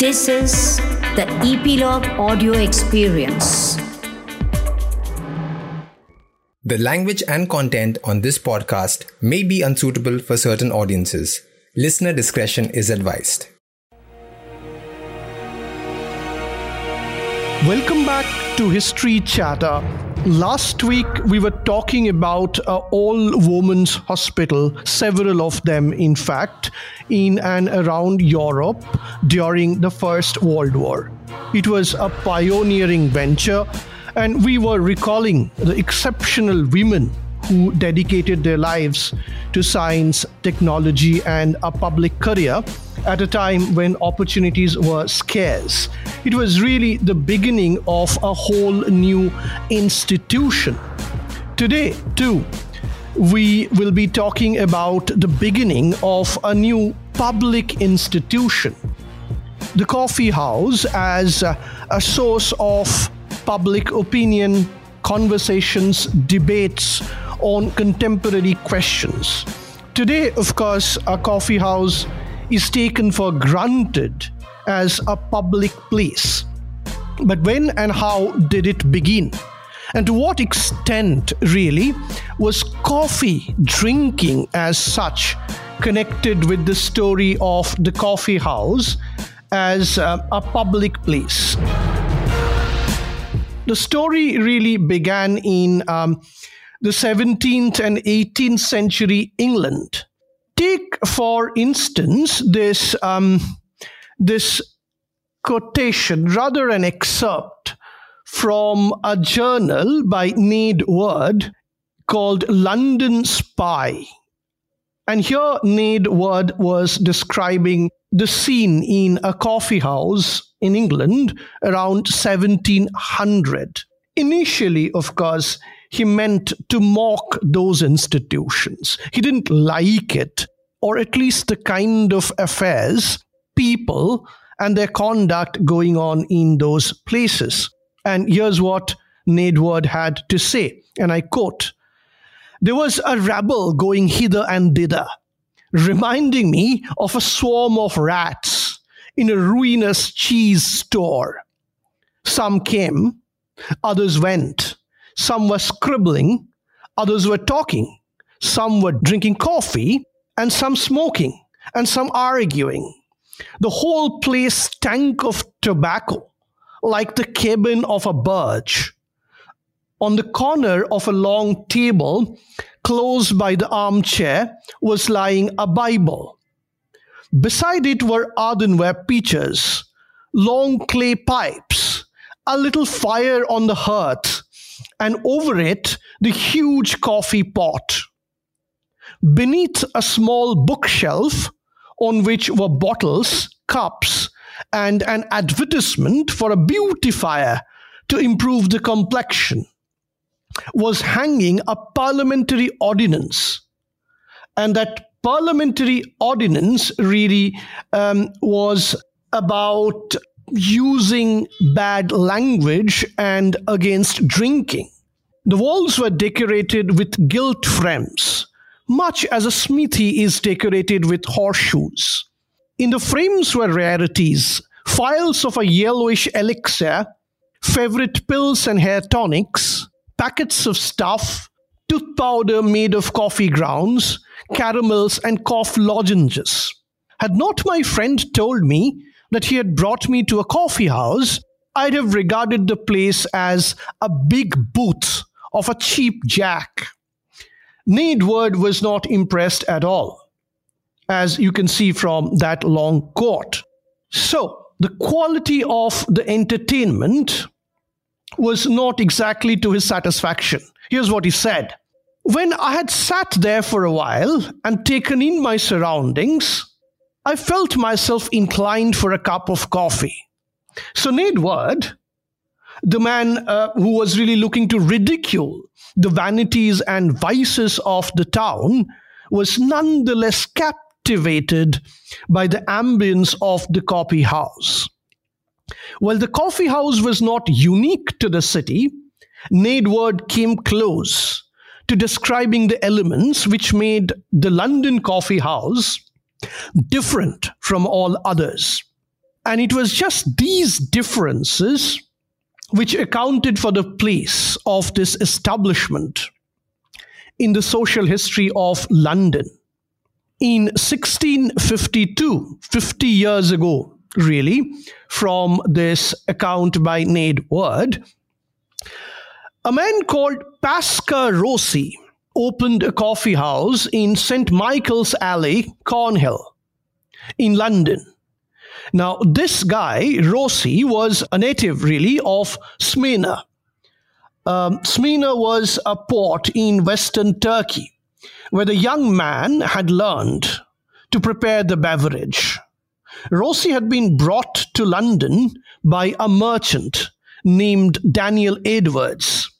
This is the Epilogue Audio Experience. The language and content on this podcast may be unsuitable for certain audiences. Listener discretion is advised. Welcome back to History Chatter. Last week we were talking about a all women's hospital, several of them, in fact, in and around Europe during the First World War. It was a pioneering venture, and we were recalling the exceptional women who dedicated their lives to science, technology, and a public career at a time when opportunities were scarce. It was really the beginning of a whole new institution. Today, too, we will be talking about the beginning of a new public institution. The coffee house as a, source of public opinion, conversations, debates on contemporary questions. Today, of course, a coffee house is taken for granted as a public place. But when and how did it begin? And to what extent, really, was coffee drinking as such connected with the story of the coffee house as uh, a public place? The story really began in um, the 17th and 18th century England take, for instance, this um, this quotation, rather an excerpt from a journal by Ned Ward called London Spy. And here Ned Ward was describing the scene in a coffee house in England around 1700. Initially, of course, he meant to mock those institutions. He didn't like it, or at least the kind of affairs, people, and their conduct going on in those places. And here's what Ned Ward had to say, and I quote There was a rabble going hither and thither, reminding me of a swarm of rats in a ruinous cheese store. Some came, others went some were scribbling, others were talking, some were drinking coffee, and some smoking, and some arguing. The whole place stank of tobacco, like the cabin of a birch. On the corner of a long table, close by the armchair, was lying a Bible. Beside it were earthenware pitchers, long clay pipes, a little fire on the hearth, and over it, the huge coffee pot. Beneath a small bookshelf on which were bottles, cups, and an advertisement for a beautifier to improve the complexion, was hanging a parliamentary ordinance. And that parliamentary ordinance really um, was about using bad language and against drinking. The walls were decorated with gilt frames, much as a smithy is decorated with horseshoes. In the frames were rarities, phials of a yellowish elixir, favorite pills and hair tonics, packets of stuff, tooth powder made of coffee grounds, caramels, and cough lozenges. Had not my friend told me that he had brought me to a coffee house, I'd have regarded the place as a big booth of a cheap jack. Ned Ward was not impressed at all, as you can see from that long quote. So, the quality of the entertainment was not exactly to his satisfaction. Here's what he said When I had sat there for a while and taken in my surroundings, I felt myself inclined for a cup of coffee. So, Ned Ward, the man uh, who was really looking to ridicule the vanities and vices of the town, was nonetheless captivated by the ambience of the coffee house. While the coffee house was not unique to the city, Ned Ward came close to describing the elements which made the London coffee house different from all others. And it was just these differences which accounted for the place of this establishment in the social history of London. In 1652, 50 years ago, really, from this account by Ned Ward, a man called Pascal Rossi opened a coffee house in St. Michael's Alley, Cornhill, in London. Now, this guy, Rossi, was a native really of Smyrna. Um, Smyrna was a port in western Turkey where the young man had learned to prepare the beverage. Rossi had been brought to London by a merchant named Daniel Edwards.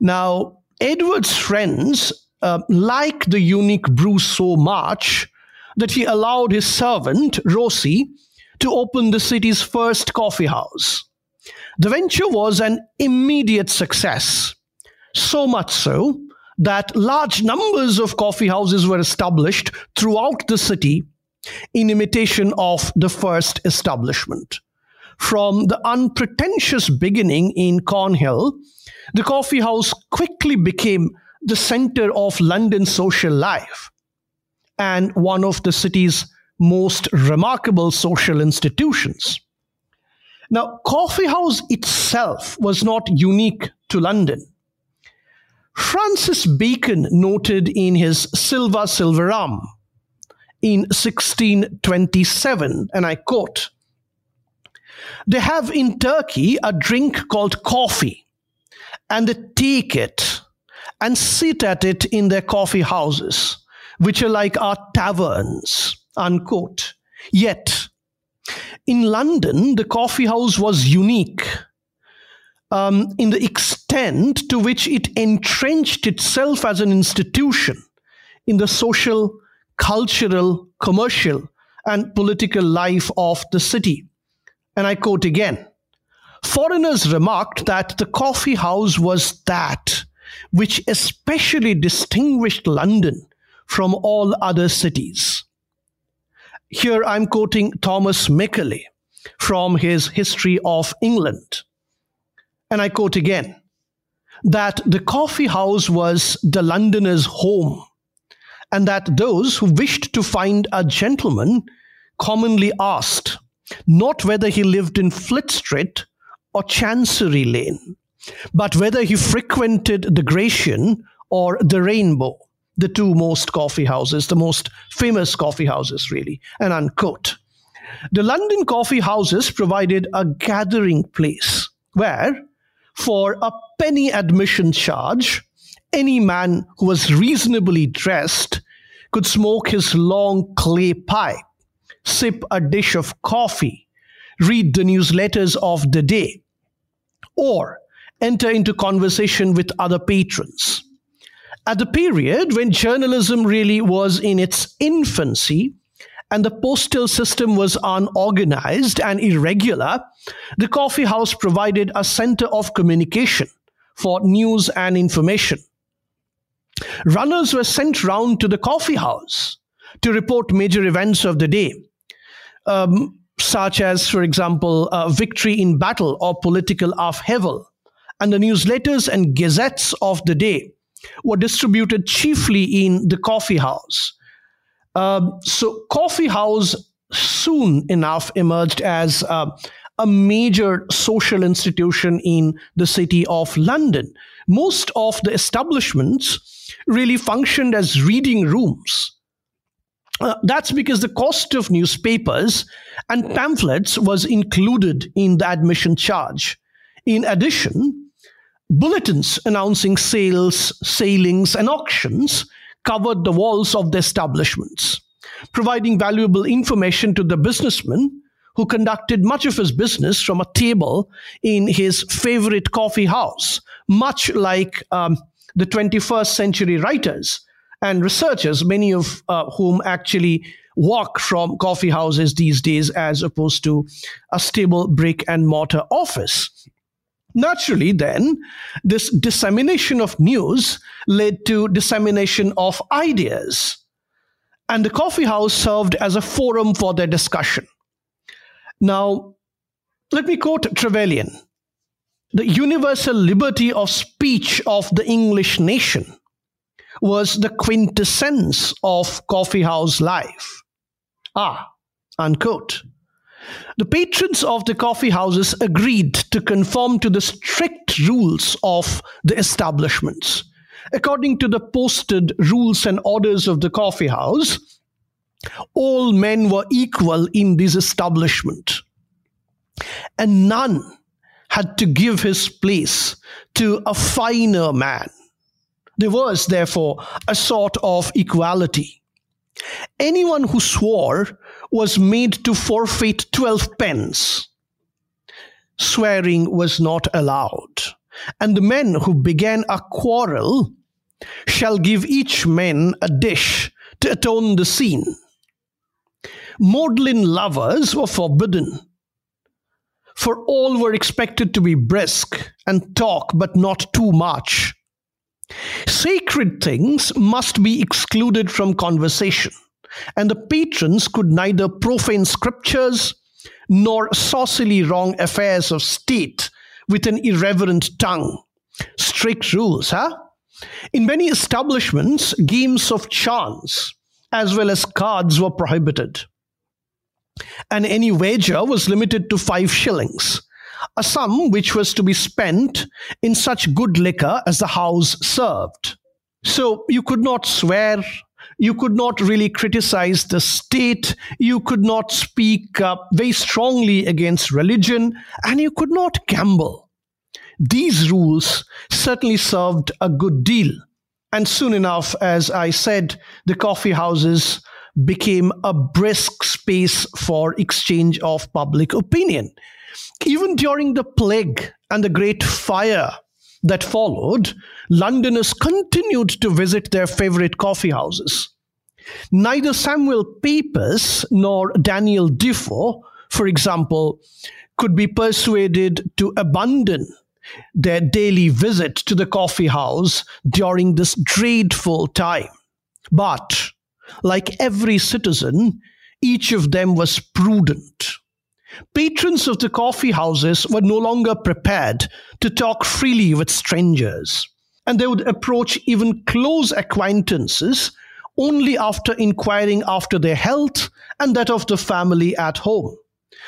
Now, Edwards' friends uh, liked the unique brew so much that he allowed his servant, Rossi, to open the city's first coffee house. The venture was an immediate success, so much so that large numbers of coffee houses were established throughout the city in imitation of the first establishment. From the unpretentious beginning in Cornhill, the coffee house quickly became the center of London's social life and one of the city's most remarkable social institutions. Now, coffee house itself was not unique to London. Francis Bacon noted in his Sylva Sylvarum in 1627, and I quote, they have in Turkey a drink called coffee, and they take it and sit at it in their coffee houses, which are like our taverns, unquote. Yet, in London, the coffee house was unique um, in the extent to which it entrenched itself as an institution in the social, cultural, commercial, and political life of the city. And I quote again Foreigners remarked that the coffee house was that which especially distinguished London from all other cities. Here I'm quoting Thomas Macaulay from his History of England. And I quote again that the coffee house was the Londoner's home, and that those who wished to find a gentleman commonly asked not whether he lived in Fleet Street or Chancery Lane, but whether he frequented the Grecian or the Rainbow, the two most coffee houses, the most famous coffee houses, really, and unquote. The London coffee houses provided a gathering place where, for a penny admission charge, any man who was reasonably dressed could smoke his long clay pipe, sip a dish of coffee, read the newsletters of the day, or enter into conversation with other patrons. At the period when journalism really was in its infancy and the postal system was unorganized and irregular, the coffee house provided a center of communication for news and information. Runners were sent round to the coffee house to report major events of the day, um, such as, for example, uh, victory in battle or political upheaval and the newsletters and gazettes of the day were distributed chiefly in the coffee house. Um, so, coffee house soon enough emerged as uh, a major social institution in the city of London. Most of the establishments really functioned as reading rooms. Uh, that's because the cost of newspapers and pamphlets was included in the admission charge. In addition, Bulletins announcing sales, sailings, and auctions covered the walls of the establishments, providing valuable information to the businessman who conducted much of his business from a table in his favorite coffee house, much like um, the 21st century writers and researchers, many of uh, whom actually walk from coffee houses these days as opposed to a stable brick and mortar office. Naturally, then, this dissemination of news led to dissemination of ideas. And the coffee house served as a forum for their discussion. Now, let me quote Trevelyan The universal liberty of speech of the English nation was the quintessence of coffee house life. Ah, unquote. The patrons of the coffee houses agreed to conform to the strict rules of the establishments. According to the posted rules and orders of the coffee house, all men were equal in this establishment, and none had to give his place to a finer man. There was, therefore, a sort of equality. Anyone who swore was made to forfeit 12 pence. Swearing was not allowed, and the men who began a quarrel shall give each man a dish to atone the scene. Maudlin lovers were forbidden, for all were expected to be brisk and talk, but not too much. Sacred things must be excluded from conversation, and the patrons could neither profane scriptures nor saucily wrong affairs of state with an irreverent tongue. Strict rules, huh? In many establishments, games of chance as well as cards were prohibited. And any wager was limited to five shillings a sum which was to be spent in such good liquor as the house served. So you could not swear, you could not really criticize the state, you could not speak uh, very strongly against religion, and you could not gamble. These rules certainly served a good deal. And soon enough, as I said, the coffee houses became a brisk space for exchange of public opinion. Even during the plague and the great fire that followed, Londoners continued to visit their favorite coffee houses. Neither Samuel Pepys nor Daniel Defoe, for example, could be persuaded to abandon their daily visit to the coffee house during this dreadful time. But, like every citizen, each of them was prudent. Patrons of the coffee houses were no longer prepared to talk freely with strangers, and they would approach even close acquaintances only after inquiring after their health and that of the family at home.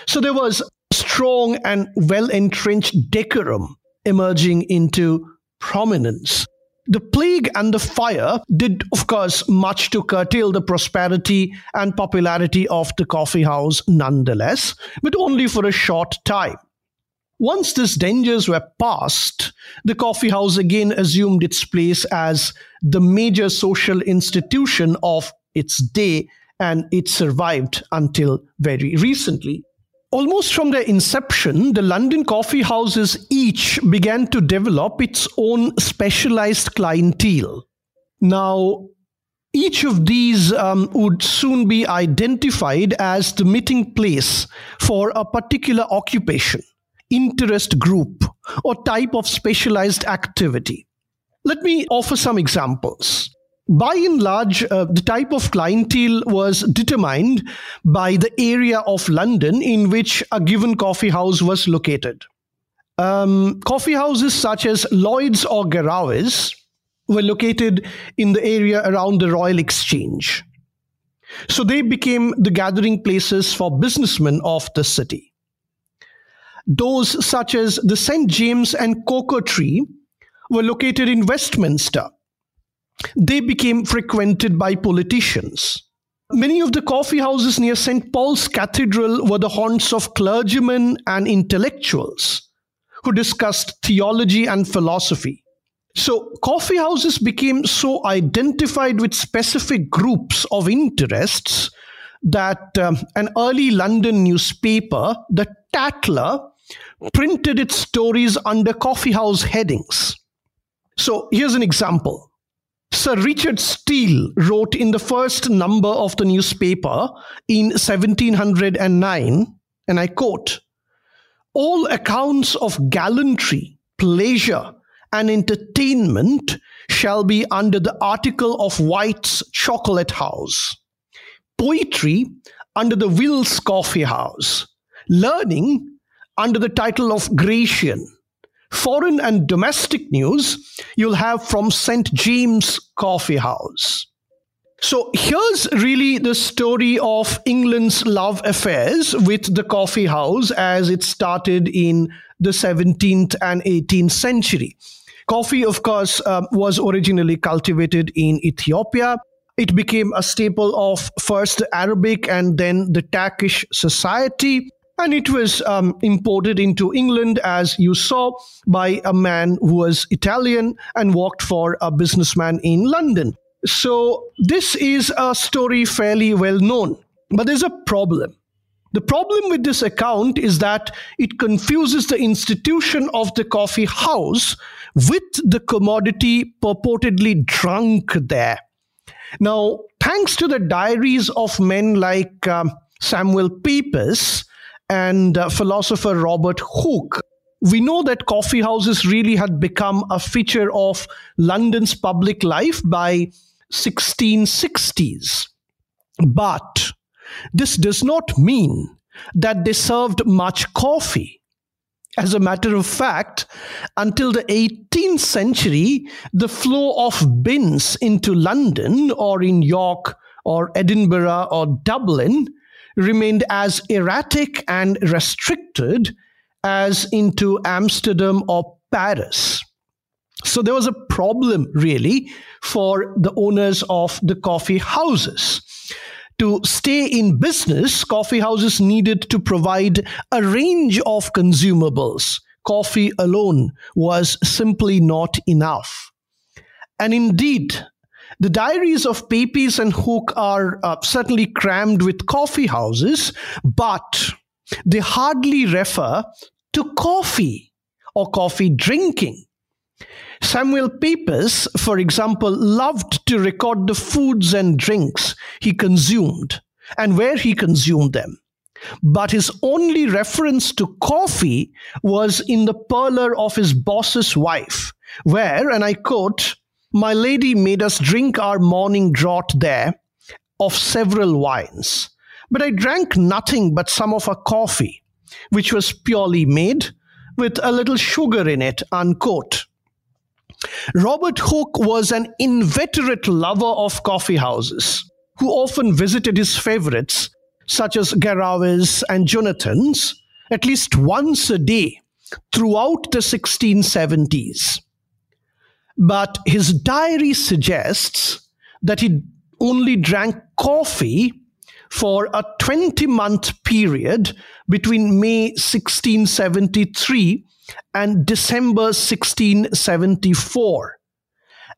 So there was strong and well entrenched decorum emerging into prominence. The plague and the fire did, of course, much to curtail the prosperity and popularity of the coffee house nonetheless, but only for a short time. Once these dangers were past, the coffee house again assumed its place as the major social institution of its day, and it survived until very recently. Almost from their inception, the London coffee houses each began to develop its own specialized clientele. Now, each of these um, would soon be identified as the meeting place for a particular occupation, interest group, or type of specialized activity. Let me offer some examples by and large, uh, the type of clientele was determined by the area of London in which a given coffee house was located. Um, coffee houses such as Lloyd's or Garraway's were located in the area around the Royal Exchange. So they became the gathering places for businessmen of the city. Those such as the St. James and Cocoa Tree were located in Westminster they became frequented by politicians. Many of the coffee houses near St. Paul's Cathedral were the haunts of clergymen and intellectuals who discussed theology and philosophy. So, coffee houses became so identified with specific groups of interests that um, an early London newspaper, the Tatler, printed its stories under coffee house headings. So, here's an example Sir Richard Steele wrote in the first number of the newspaper in 1709, and I quote, All accounts of gallantry, pleasure, and entertainment shall be under the article of White's Chocolate House, poetry under the Will's Coffee House, learning under the title of Grecian. Foreign and domestic news you'll have from St. James Coffee House. So here's really the story of England's love affairs with the coffee house as it started in the 17th and 18th century. Coffee, of course, uh, was originally cultivated in Ethiopia. It became a staple of first Arabic and then the Turkish society. And it was um, imported into England, as you saw, by a man who was Italian and worked for a businessman in London. So, this is a story fairly well known. But there's a problem. The problem with this account is that it confuses the institution of the coffee house with the commodity purportedly drunk there. Now, thanks to the diaries of men like um, Samuel Pepys and uh, philosopher Robert Hooke, we know that coffee houses really had become a feature of London's public life by 1660s. But this does not mean that they served much coffee. As a matter of fact, until the 18th century, the flow of bins into London or in York or Edinburgh or Dublin remained as erratic and restricted as into Amsterdam or Paris. So there was a problem really for the owners of the coffee houses. To stay in business, coffee houses needed to provide a range of consumables. Coffee alone was simply not enough. And indeed, the diaries of Pepys and Hooke are uh, certainly crammed with coffee houses, but they hardly refer to coffee or coffee drinking. Samuel Pepys, for example, loved to record the foods and drinks he consumed and where he consumed them. But his only reference to coffee was in the parlor of his boss's wife, where, and I quote, my lady made us drink our morning draught there of several wines. But I drank nothing but some of her coffee, which was purely made with a little sugar in it, unquote. Robert Hooke was an inveterate lover of coffee houses who often visited his favorites, such as Garraway's and Jonathan's, at least once a day throughout the 1670s. But his diary suggests that he only drank coffee for a 20 month period between May 1673 and December 1674.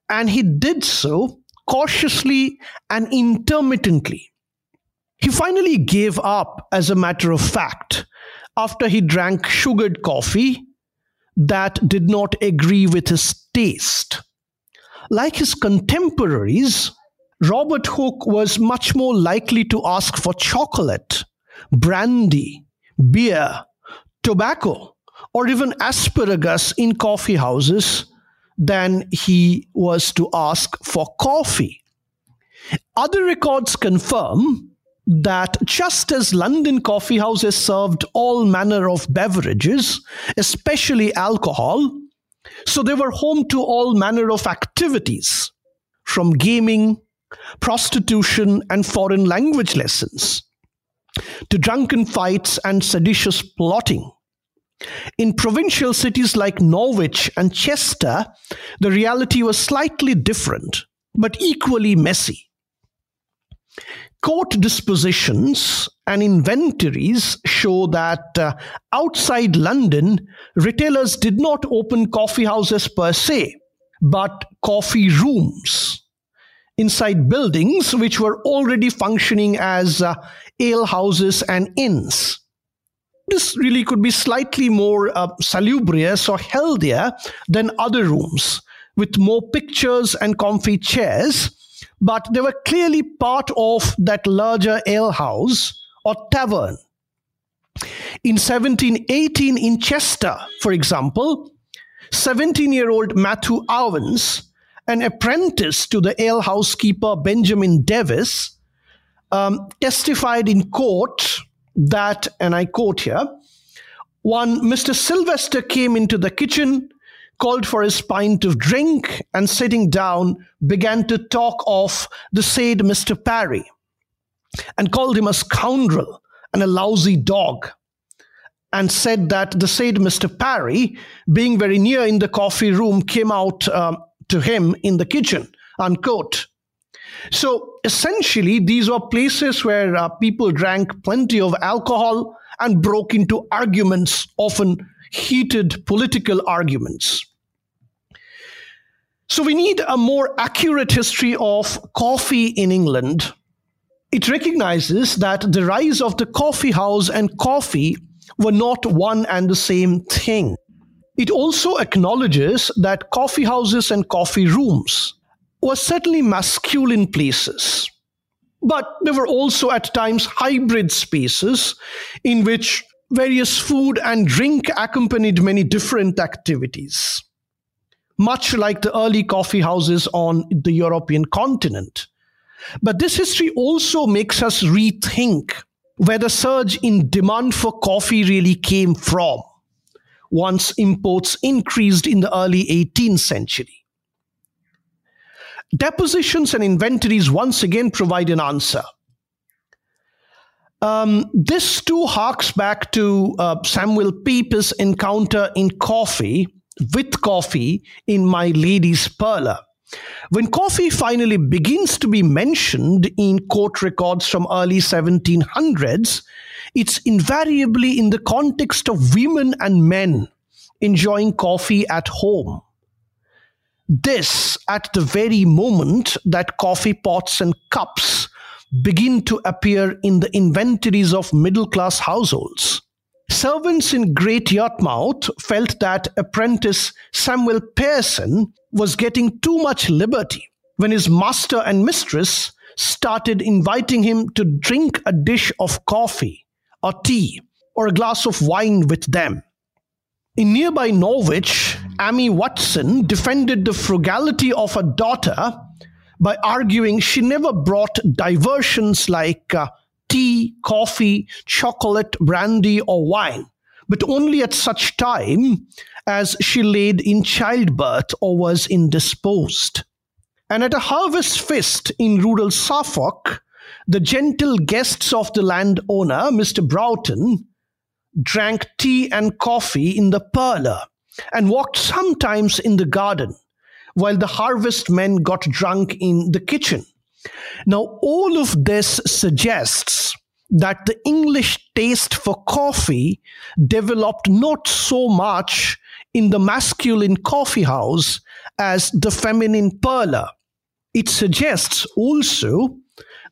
And he did so cautiously and intermittently. He finally gave up, as a matter of fact, after he drank sugared coffee that did not agree with his taste. Like his contemporaries, Robert Hooke was much more likely to ask for chocolate, brandy, beer, tobacco, or even asparagus in coffee houses than he was to ask for coffee. Other records confirm that just as London coffee houses served all manner of beverages, especially alcohol, so they were home to all manner of activities, from gaming, prostitution, and foreign language lessons, to drunken fights and seditious plotting. In provincial cities like Norwich and Chester, the reality was slightly different, but equally messy. Court dispositions and inventories show that uh, outside London, retailers did not open coffee houses per se, but coffee rooms. Inside buildings which were already functioning as uh, ale houses and inns. This really could be slightly more uh, salubrious or healthier than other rooms with more pictures and comfy chairs, but they were clearly part of that larger alehouse or tavern. In 1718 in Chester, for example, 17 year old Matthew Owens, an apprentice to the alehouse keeper Benjamin Davis, um, testified in court that, and I quote here, one Mr. Sylvester came into the kitchen, called for his pint of drink, and sitting down began to talk of the said Mr. Parry and called him a scoundrel and a lousy dog and said that the said Mr. Parry, being very near in the coffee room, came out um, to him in the kitchen, unquote. So essentially, these were places where uh, people drank plenty of alcohol and broke into arguments, often heated political arguments. So we need a more accurate history of coffee in England. It recognizes that the rise of the coffee house and coffee were not one and the same thing. It also acknowledges that coffee houses and coffee rooms were certainly masculine places, but they were also at times hybrid spaces in which various food and drink accompanied many different activities, much like the early coffee houses on the European continent. But this history also makes us rethink where the surge in demand for coffee really came from once imports increased in the early 18th century. Depositions and inventories once again provide an answer. Um, this too harks back to uh, Samuel Pepys' encounter in coffee, with coffee, in My Lady's Parlour. When coffee finally begins to be mentioned in court records from early 1700s, it's invariably in the context of women and men enjoying coffee at home. This at the very moment that coffee pots and cups begin to appear in the inventories of middle class households. Servants in Great Yarmouth felt that apprentice Samuel Pearson was getting too much liberty when his master and mistress started inviting him to drink a dish of coffee or tea or a glass of wine with them. In nearby Norwich, Amy Watson defended the frugality of her daughter by arguing she never brought diversions like uh, tea, coffee, chocolate, brandy, or wine, but only at such time as she laid in childbirth or was indisposed. And at a harvest feast in rural Suffolk, the gentle guests of the landowner, Mr. Broughton, drank tea and coffee in the parlor and walked sometimes in the garden, while the harvest men got drunk in the kitchen. Now, all of this suggests that the English taste for coffee developed not so much in the masculine coffee house as the feminine parlor. It suggests also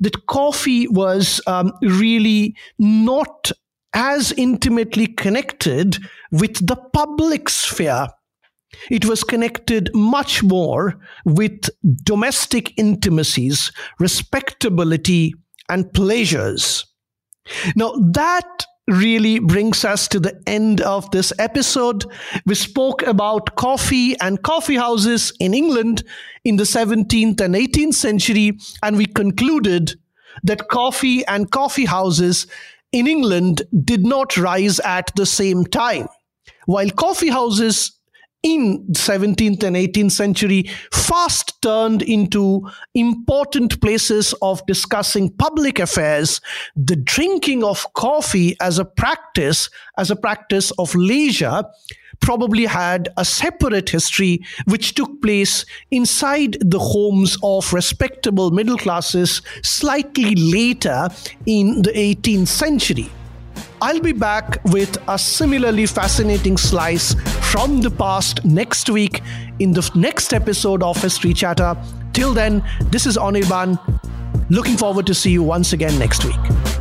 that coffee was um, really not as intimately connected with the public sphere it was connected much more with domestic intimacies, respectability, and pleasures. Now, that really brings us to the end of this episode. We spoke about coffee and coffee houses in England in the 17th and 18th century, and we concluded that coffee and coffee houses in England did not rise at the same time. While coffee houses in 17th and 18th century fast turned into important places of discussing public affairs the drinking of coffee as a practice as a practice of leisure probably had a separate history which took place inside the homes of respectable middle classes slightly later in the 18th century I'll be back with a similarly fascinating slice from the past next week in the next episode of History Chatter. Till then, this is Anirban. Looking forward to see you once again next week.